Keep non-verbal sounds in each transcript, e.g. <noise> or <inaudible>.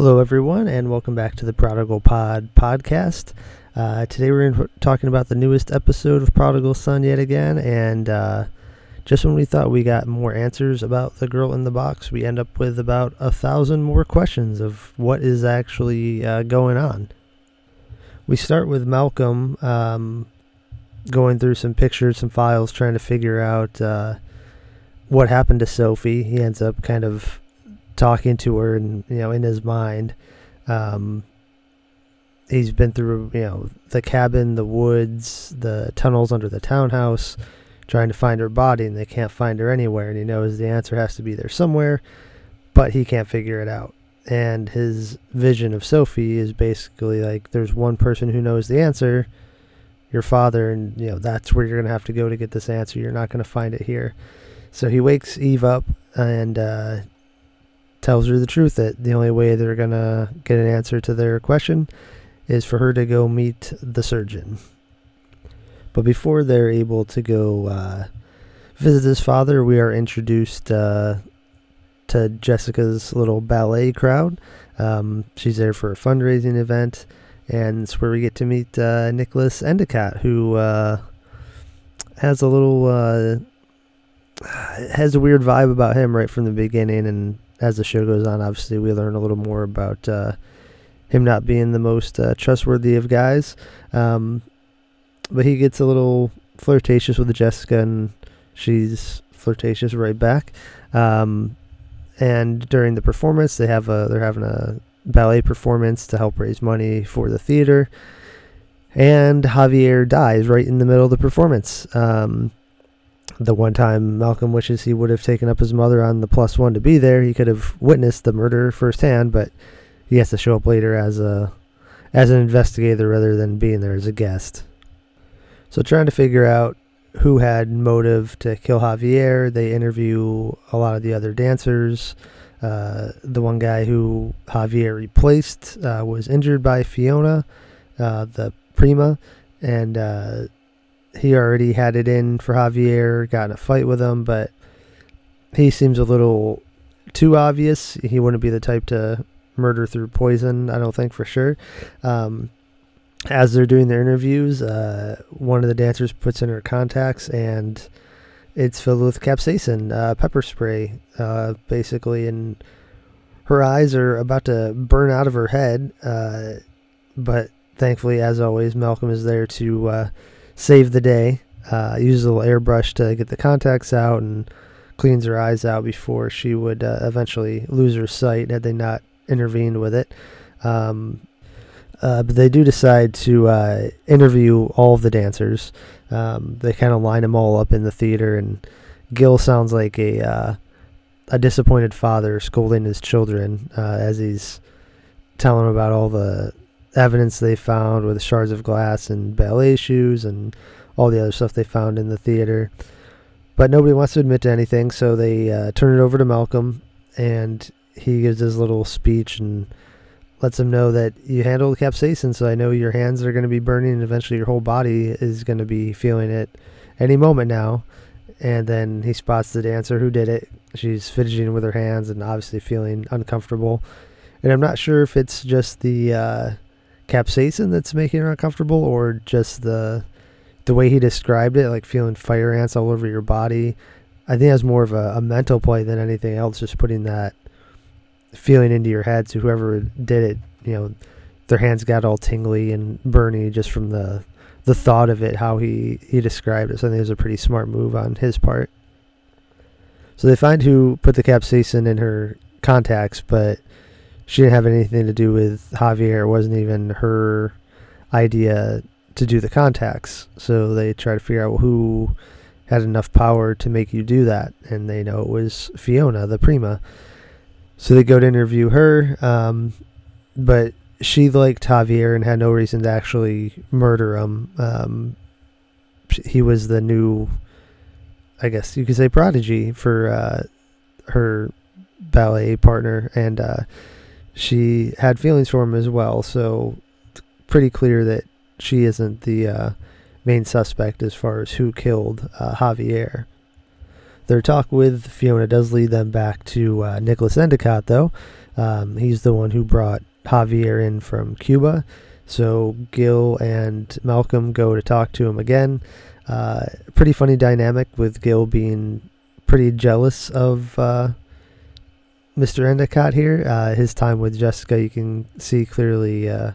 Hello, everyone, and welcome back to the Prodigal Pod podcast. Uh, today we're in, talking about the newest episode of Prodigal Son yet again, and uh, just when we thought we got more answers about the girl in the box, we end up with about a thousand more questions of what is actually uh, going on. We start with Malcolm um, going through some pictures, some files, trying to figure out uh, what happened to Sophie. He ends up kind of talking to her and you know in his mind. Um, he's been through you know the cabin the woods the tunnels under the townhouse trying to find her body and they can't find her anywhere. And he knows the answer has to be there somewhere but he can't figure it out. And his vision of sophie is basically like there's one person who knows the answer your father and you know that's where you're to have to go to get this answer. You're not to find it here. So he wakes eve up and uh, tells her the truth that the only way they're going to get an answer to their question is for her to go meet the surgeon. But before they're able to go uh, visit his father, we are introduced uh, to Jessica's little ballet crowd. Um, she's there for a fundraising event, and it's where we get to meet uh, Nicholas Endicott, who uh, has a little uh, has a weird vibe about him right from the beginning, and as the show goes on, obviously we learn a little more about uh, him not being the most uh, trustworthy of guys. Um, but he gets a little flirtatious with Jessica, and she's flirtatious right back. Um, and during the performance, they have a they're having a ballet performance to help raise money for the theater. And Javier dies right in the middle of the performance. Um, the one time Malcolm wishes he would have taken up his mother on the plus one to be there, he could have witnessed the murder firsthand, but he has to show up later as a as an investigator rather than being there as a guest. So trying to figure out who had motive to kill Javier, they interview a lot of the other dancers. Uh, the one guy who Javier replaced uh, was injured by Fiona, uh, the prima, and uh, he already had it in for Javier, got in a fight with him, but he seems a little too obvious. He wouldn't be the type to murder through poison, I don't think for sure. Um, as they're doing their interviews, uh, one of the dancers puts in her contacts and it's filled with capsaicin, uh, pepper spray, uh, basically, and her eyes are about to burn out of her head. Uh, but thankfully, as always, Malcolm is there to uh, save the day. Uh, uses a little airbrush to get the contacts out and cleans her eyes out before she would uh, eventually lose her sight had they not intervened with it. Um, uh, but they do decide to uh, interview all of the dancers. Um, they kind of line them all up in the theater, and Gil sounds like a uh, a disappointed father scolding his children uh, as he's telling them about all the evidence they found with shards of glass and ballet shoes and all the other stuff they found in the theater. But nobody wants to admit to anything, so they uh, turn it over to Malcolm, and he gives his little speech and lets him know that you handled capsaicin, so I know your hands are going to be burning, and eventually your whole body is going to be feeling it any moment now. And then he spots the dancer who did it. She's fidgeting with her hands and obviously feeling uncomfortable. And I'm not sure if it's just the uh, capsaicin that's making her uncomfortable or just the the way he described it, like feeling fire ants all over your body. I think that's more of a, a mental play than anything else, just putting that feeling into your head. So whoever did it, you know, their hands got all tingly and burny just from the the thought of it, how he, he described it. So I think it was a pretty smart move on his part. So they find who put the capsaicin in her contacts, but she didn't have anything to do with Javier. It wasn't even her idea to do the contacts. So they try to figure out who had enough power to make you do that, and they know it was Fiona, the prima. So they go to interview her, um, but she liked Javier and had no reason to actually murder him. Um, he was the new, I guess you could say, prodigy for uh, her ballet partner, and uh, she had feelings for him as well. So pretty clear that she isn't the uh, main suspect as far as who killed uh, Javier. Their talk with Fiona does lead them back to uh, Nicholas Endicott, though. Um, he's the one who brought Javier in from Cuba. So Gil and Malcolm go to talk to him again. Uh, pretty funny dynamic with Gil being pretty jealous of uh, Mr. Endicott here. Uh, his time with Jessica, you can see clearly, uh,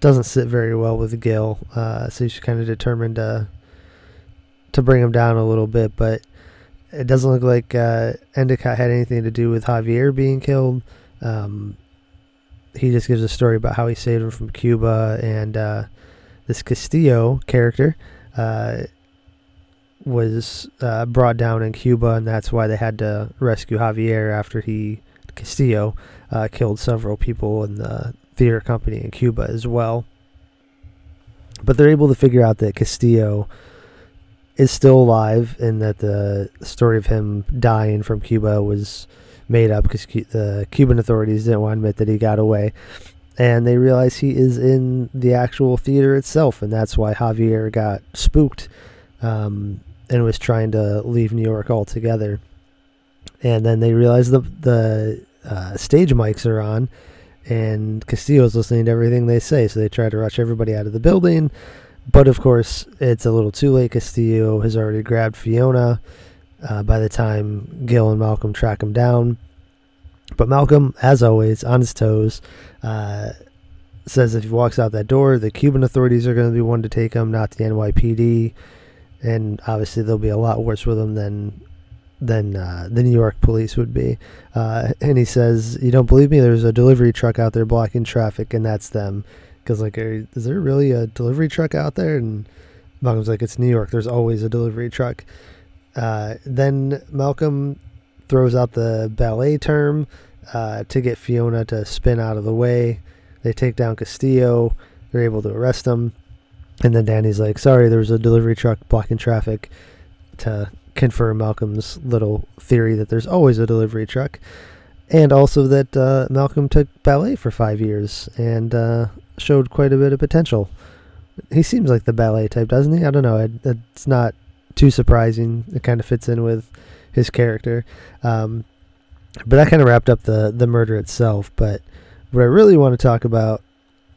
doesn't sit very well with Gil. Uh, so he's kind of determined to to bring him down a little bit, but it doesn't look like uh, Endicott had anything to do with Javier being killed. Um, he just gives a story about how he saved him from Cuba and uh, this Castillo character uh, was uh, brought down in Cuba, and that's why they had to rescue Javier after he Castillo uh, killed several people in the theater company in Cuba as well. But they're able to figure out that Castillo is still alive and that the story of him dying from Cuba was made up because the Cuban authorities didn't want to admit that he got away. And they realize he is in the actual theater itself, and that's why Javier got spooked um, and was trying to leave New York altogether. And then they realize the the uh, stage mics are on, and Castillo's listening to everything they say, so they try to rush everybody out of the building. But of course, it's a little too late. Castillo has already grabbed Fiona uh, by the time Gil and Malcolm track him down. But Malcolm, as always, on his toes, uh, says if he walks out that door, the Cuban authorities are going to be one to take him, not the NYPD. And obviously, they'll be a lot worse with him than than uh, the New York police would be. Uh, and he says, "You don't believe me? There's a delivery truck out there blocking traffic, and that's them." Because like, is there really a delivery truck out there? And Malcolm's like, "It's New York. There's always a delivery truck." Uh, then Malcolm throws out the ballet term uh, to get Fiona to spin out of the way. They take down Castillo. They're able to arrest him. And then Dani's like, sorry, there was a delivery truck blocking traffic to confirm Malcolm's little theory that there's always a delivery truck. And also that uh, Malcolm took ballet for five years and uh, showed quite a bit of potential. He seems like the ballet type, doesn't he? I don't know. It, it's not too surprising. It kind of fits in with his character. Um, but that kind of wrapped up the the murder itself. But what I really want to talk about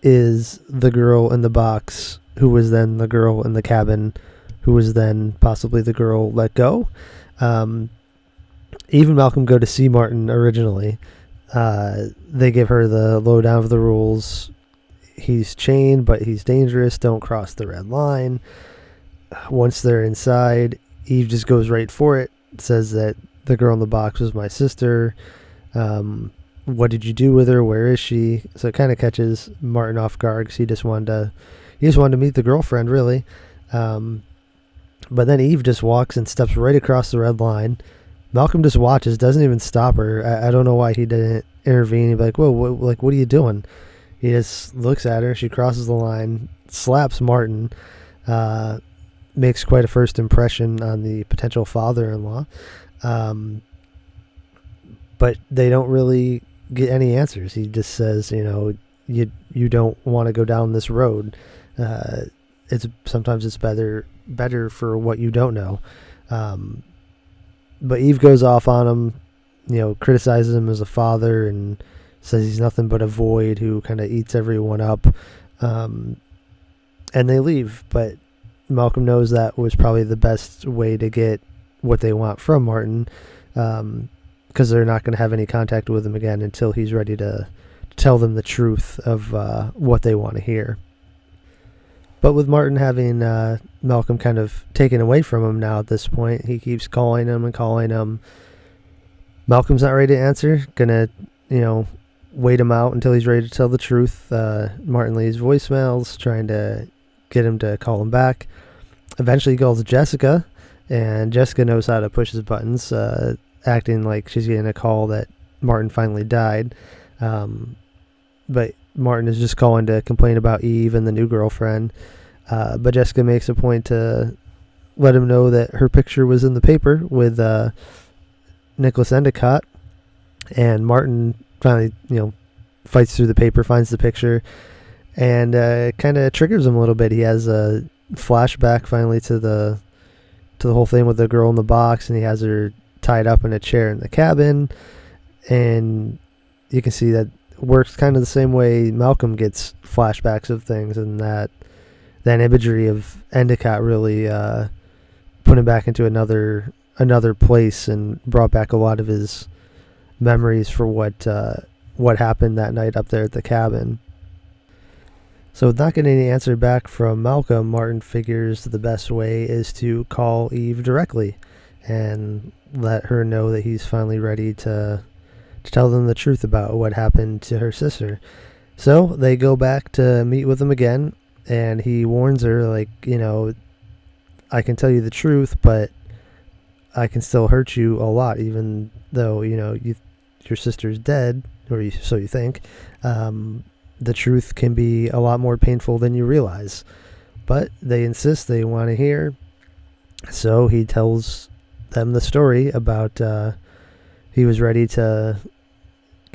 is the girl in the box, who was then the girl in the cabin, who was then possibly the girl let go. Um, even Malcolm go to see Martin originally. Uh, they give her the lowdown of the rules. He's chained, but he's dangerous. Don't cross the red line. Once they're inside, Eve just goes right for it. Says that the girl in the box was my sister. Um, what did you do with her? Where is she? So it kind of catches Martin off guard because he just wanted to, he just wanted to meet the girlfriend, really. Um, but then Eve just walks and steps right across the red line. Malcolm just watches, doesn't even stop her. I, I don't know why he didn't intervene. He'd be like, "Whoa, what, like, what are you doing?" He just looks at her. She crosses the line, slaps Martin, uh, makes quite a first impression on the potential father-in-law. Um, but they don't really get any answers. He just says, you know, you you don't want to go down this road. Uh, it's sometimes it's better better for what you don't know. Um, but Eve goes off on him, you know, criticizes him as a father and says he's nothing but a void who kind of eats everyone up. Um, and they leave, but Malcolm knows that was probably the best way to get what they want from Martin, because um, they're not going to have any contact with him again until he's ready to tell them the truth of uh, what they want to hear. But with Martin having uh, Malcolm kind of taken away from him now at this point, he keeps calling him and calling him. Malcolm's not ready to answer. Gonna, you know, wait him out until he's ready to tell the truth. Uh, Martin leaves voicemails trying to get him to call him back. Eventually, he calls Jessica, and Jessica knows how to push his buttons, uh, acting like she's getting a call that Martin finally died. Um, but Martin is just calling to complain about Eve and the new girlfriend. Uh, but Jessica makes a point to let him know that her picture was in the paper with uh, Nicholas Endicott, and Martin finally, you know, fights through the paper, finds the picture, and uh, kind of triggers him a little bit. He has a flashback finally to the to the whole thing with the girl in the box, and he has her tied up in a chair in the cabin, and you can see that works kind of the same way Malcolm gets flashbacks of things, and that that imagery of Endicott really uh, put him back into another another place and brought back a lot of his memories for what uh, what happened that night up there at the cabin. So, with not getting any answer back from Malcolm, Martin figures the best way is to call Eve directly and let her know that he's finally ready to to tell them the truth about what happened to her sister. So they go back to meet with him again, and he warns her, like, you know, I can tell you the truth, but I can still hurt you a lot, even though you know you your sister's dead, or you, so you think. Um, the truth can be a lot more painful than you realize. But they insist they want to hear. So he tells them the story about uh, he was ready to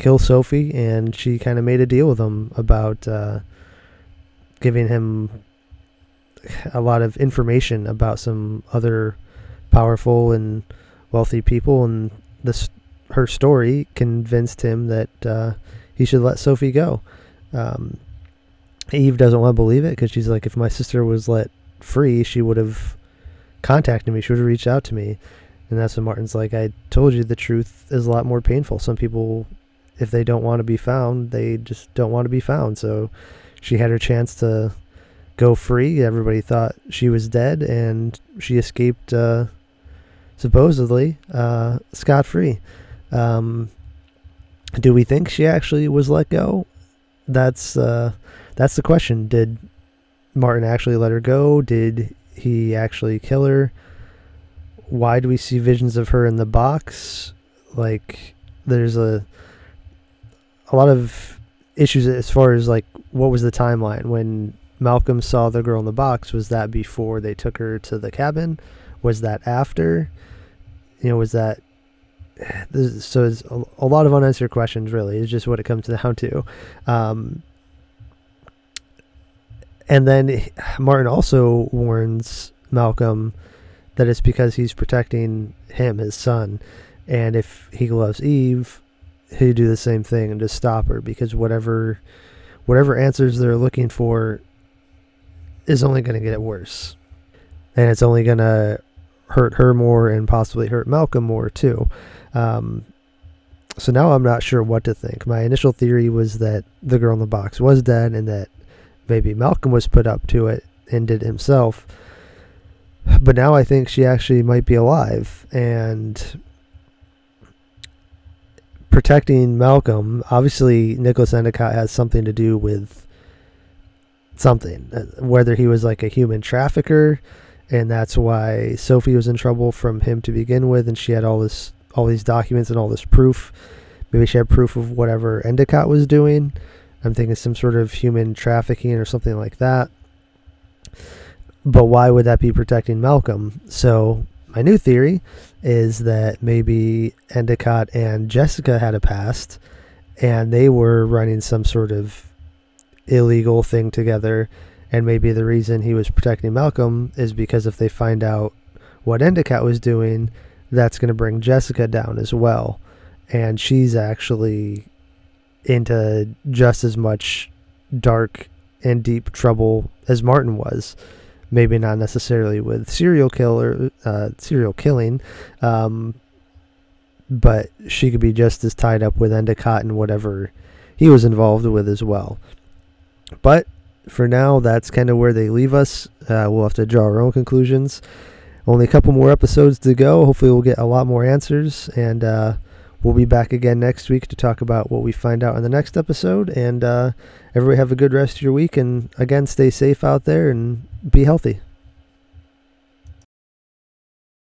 kill Sophie, and she kind of made a deal with him about uh, giving him a lot of information about some other powerful and wealthy people, and this her story convinced him that uh, he should let Sophie go. Um, Eve doesn't want to believe it because she's like, if my sister was let free, she would have contacted me. She would have reached out to me. And that's when Martin's like, I told you the truth is a lot more painful. Some people, if they don't want to be found, they just don't want to be found. So she had her chance to go free. Everybody thought she was dead, and she escaped, uh, supposedly, uh, scot free. Um, do we think she actually was let go? That's uh, that's the question. Did Martin actually let her go? Did he actually kill her? why do we see visions of her in the box? Like, there's a a lot of issues as far as like what was the timeline when Malcolm saw the girl in the box? Was that before they took her to the cabin? Was that after? You know, was that <sighs> so? It's a, lot of unanswered questions. Really, is just what it comes <laughs> down to. Um, and then Martin also warns Malcolm that it's because he's protecting him, his son. And if he loves Eve, he'd do the same thing and just stop her because whatever whatever answers they're looking for is only going to get worse. And it's only going to hurt her more and possibly hurt Malcolm more too. Um, so now I'm not sure what to think. My initial theory was that the girl in the box was dead and that maybe Malcolm was put up to it and did himself but now I think she actually might be alive and protecting Malcolm. Obviously, Nicholas Endicott has something to do with something, uh, whether he was like a human trafficker, and that's why Sophie was in trouble from him to begin with, and she had all this, all these documents and all this proof. Maybe she had proof of whatever Endicott was doing. I'm thinking some sort of human trafficking or something like that. But why would that be protecting Malcolm? So my new theory is that maybe Endicott and Jessica had a past and they were running some sort of illegal thing together and maybe the reason he was protecting Malcolm is because if they find out what Endicott was doing, that's going to bring Jessica down as well. And she's actually into just as much dark and deep trouble as Martin was maybe not necessarily with serial killer, uh, serial killing, um, but she could be just as tied up with Endicott and whatever he was involved with as well. But for now, that's kind of where they leave us. Uh, we'll have to draw our own conclusions. Only a couple more episodes to go. Hopefully, we'll get a lot more answers, and uh, we'll be back again next week to talk about what we find out in the next episode. And uh, everybody have a good rest of your week. And again, stay safe out there and be healthy.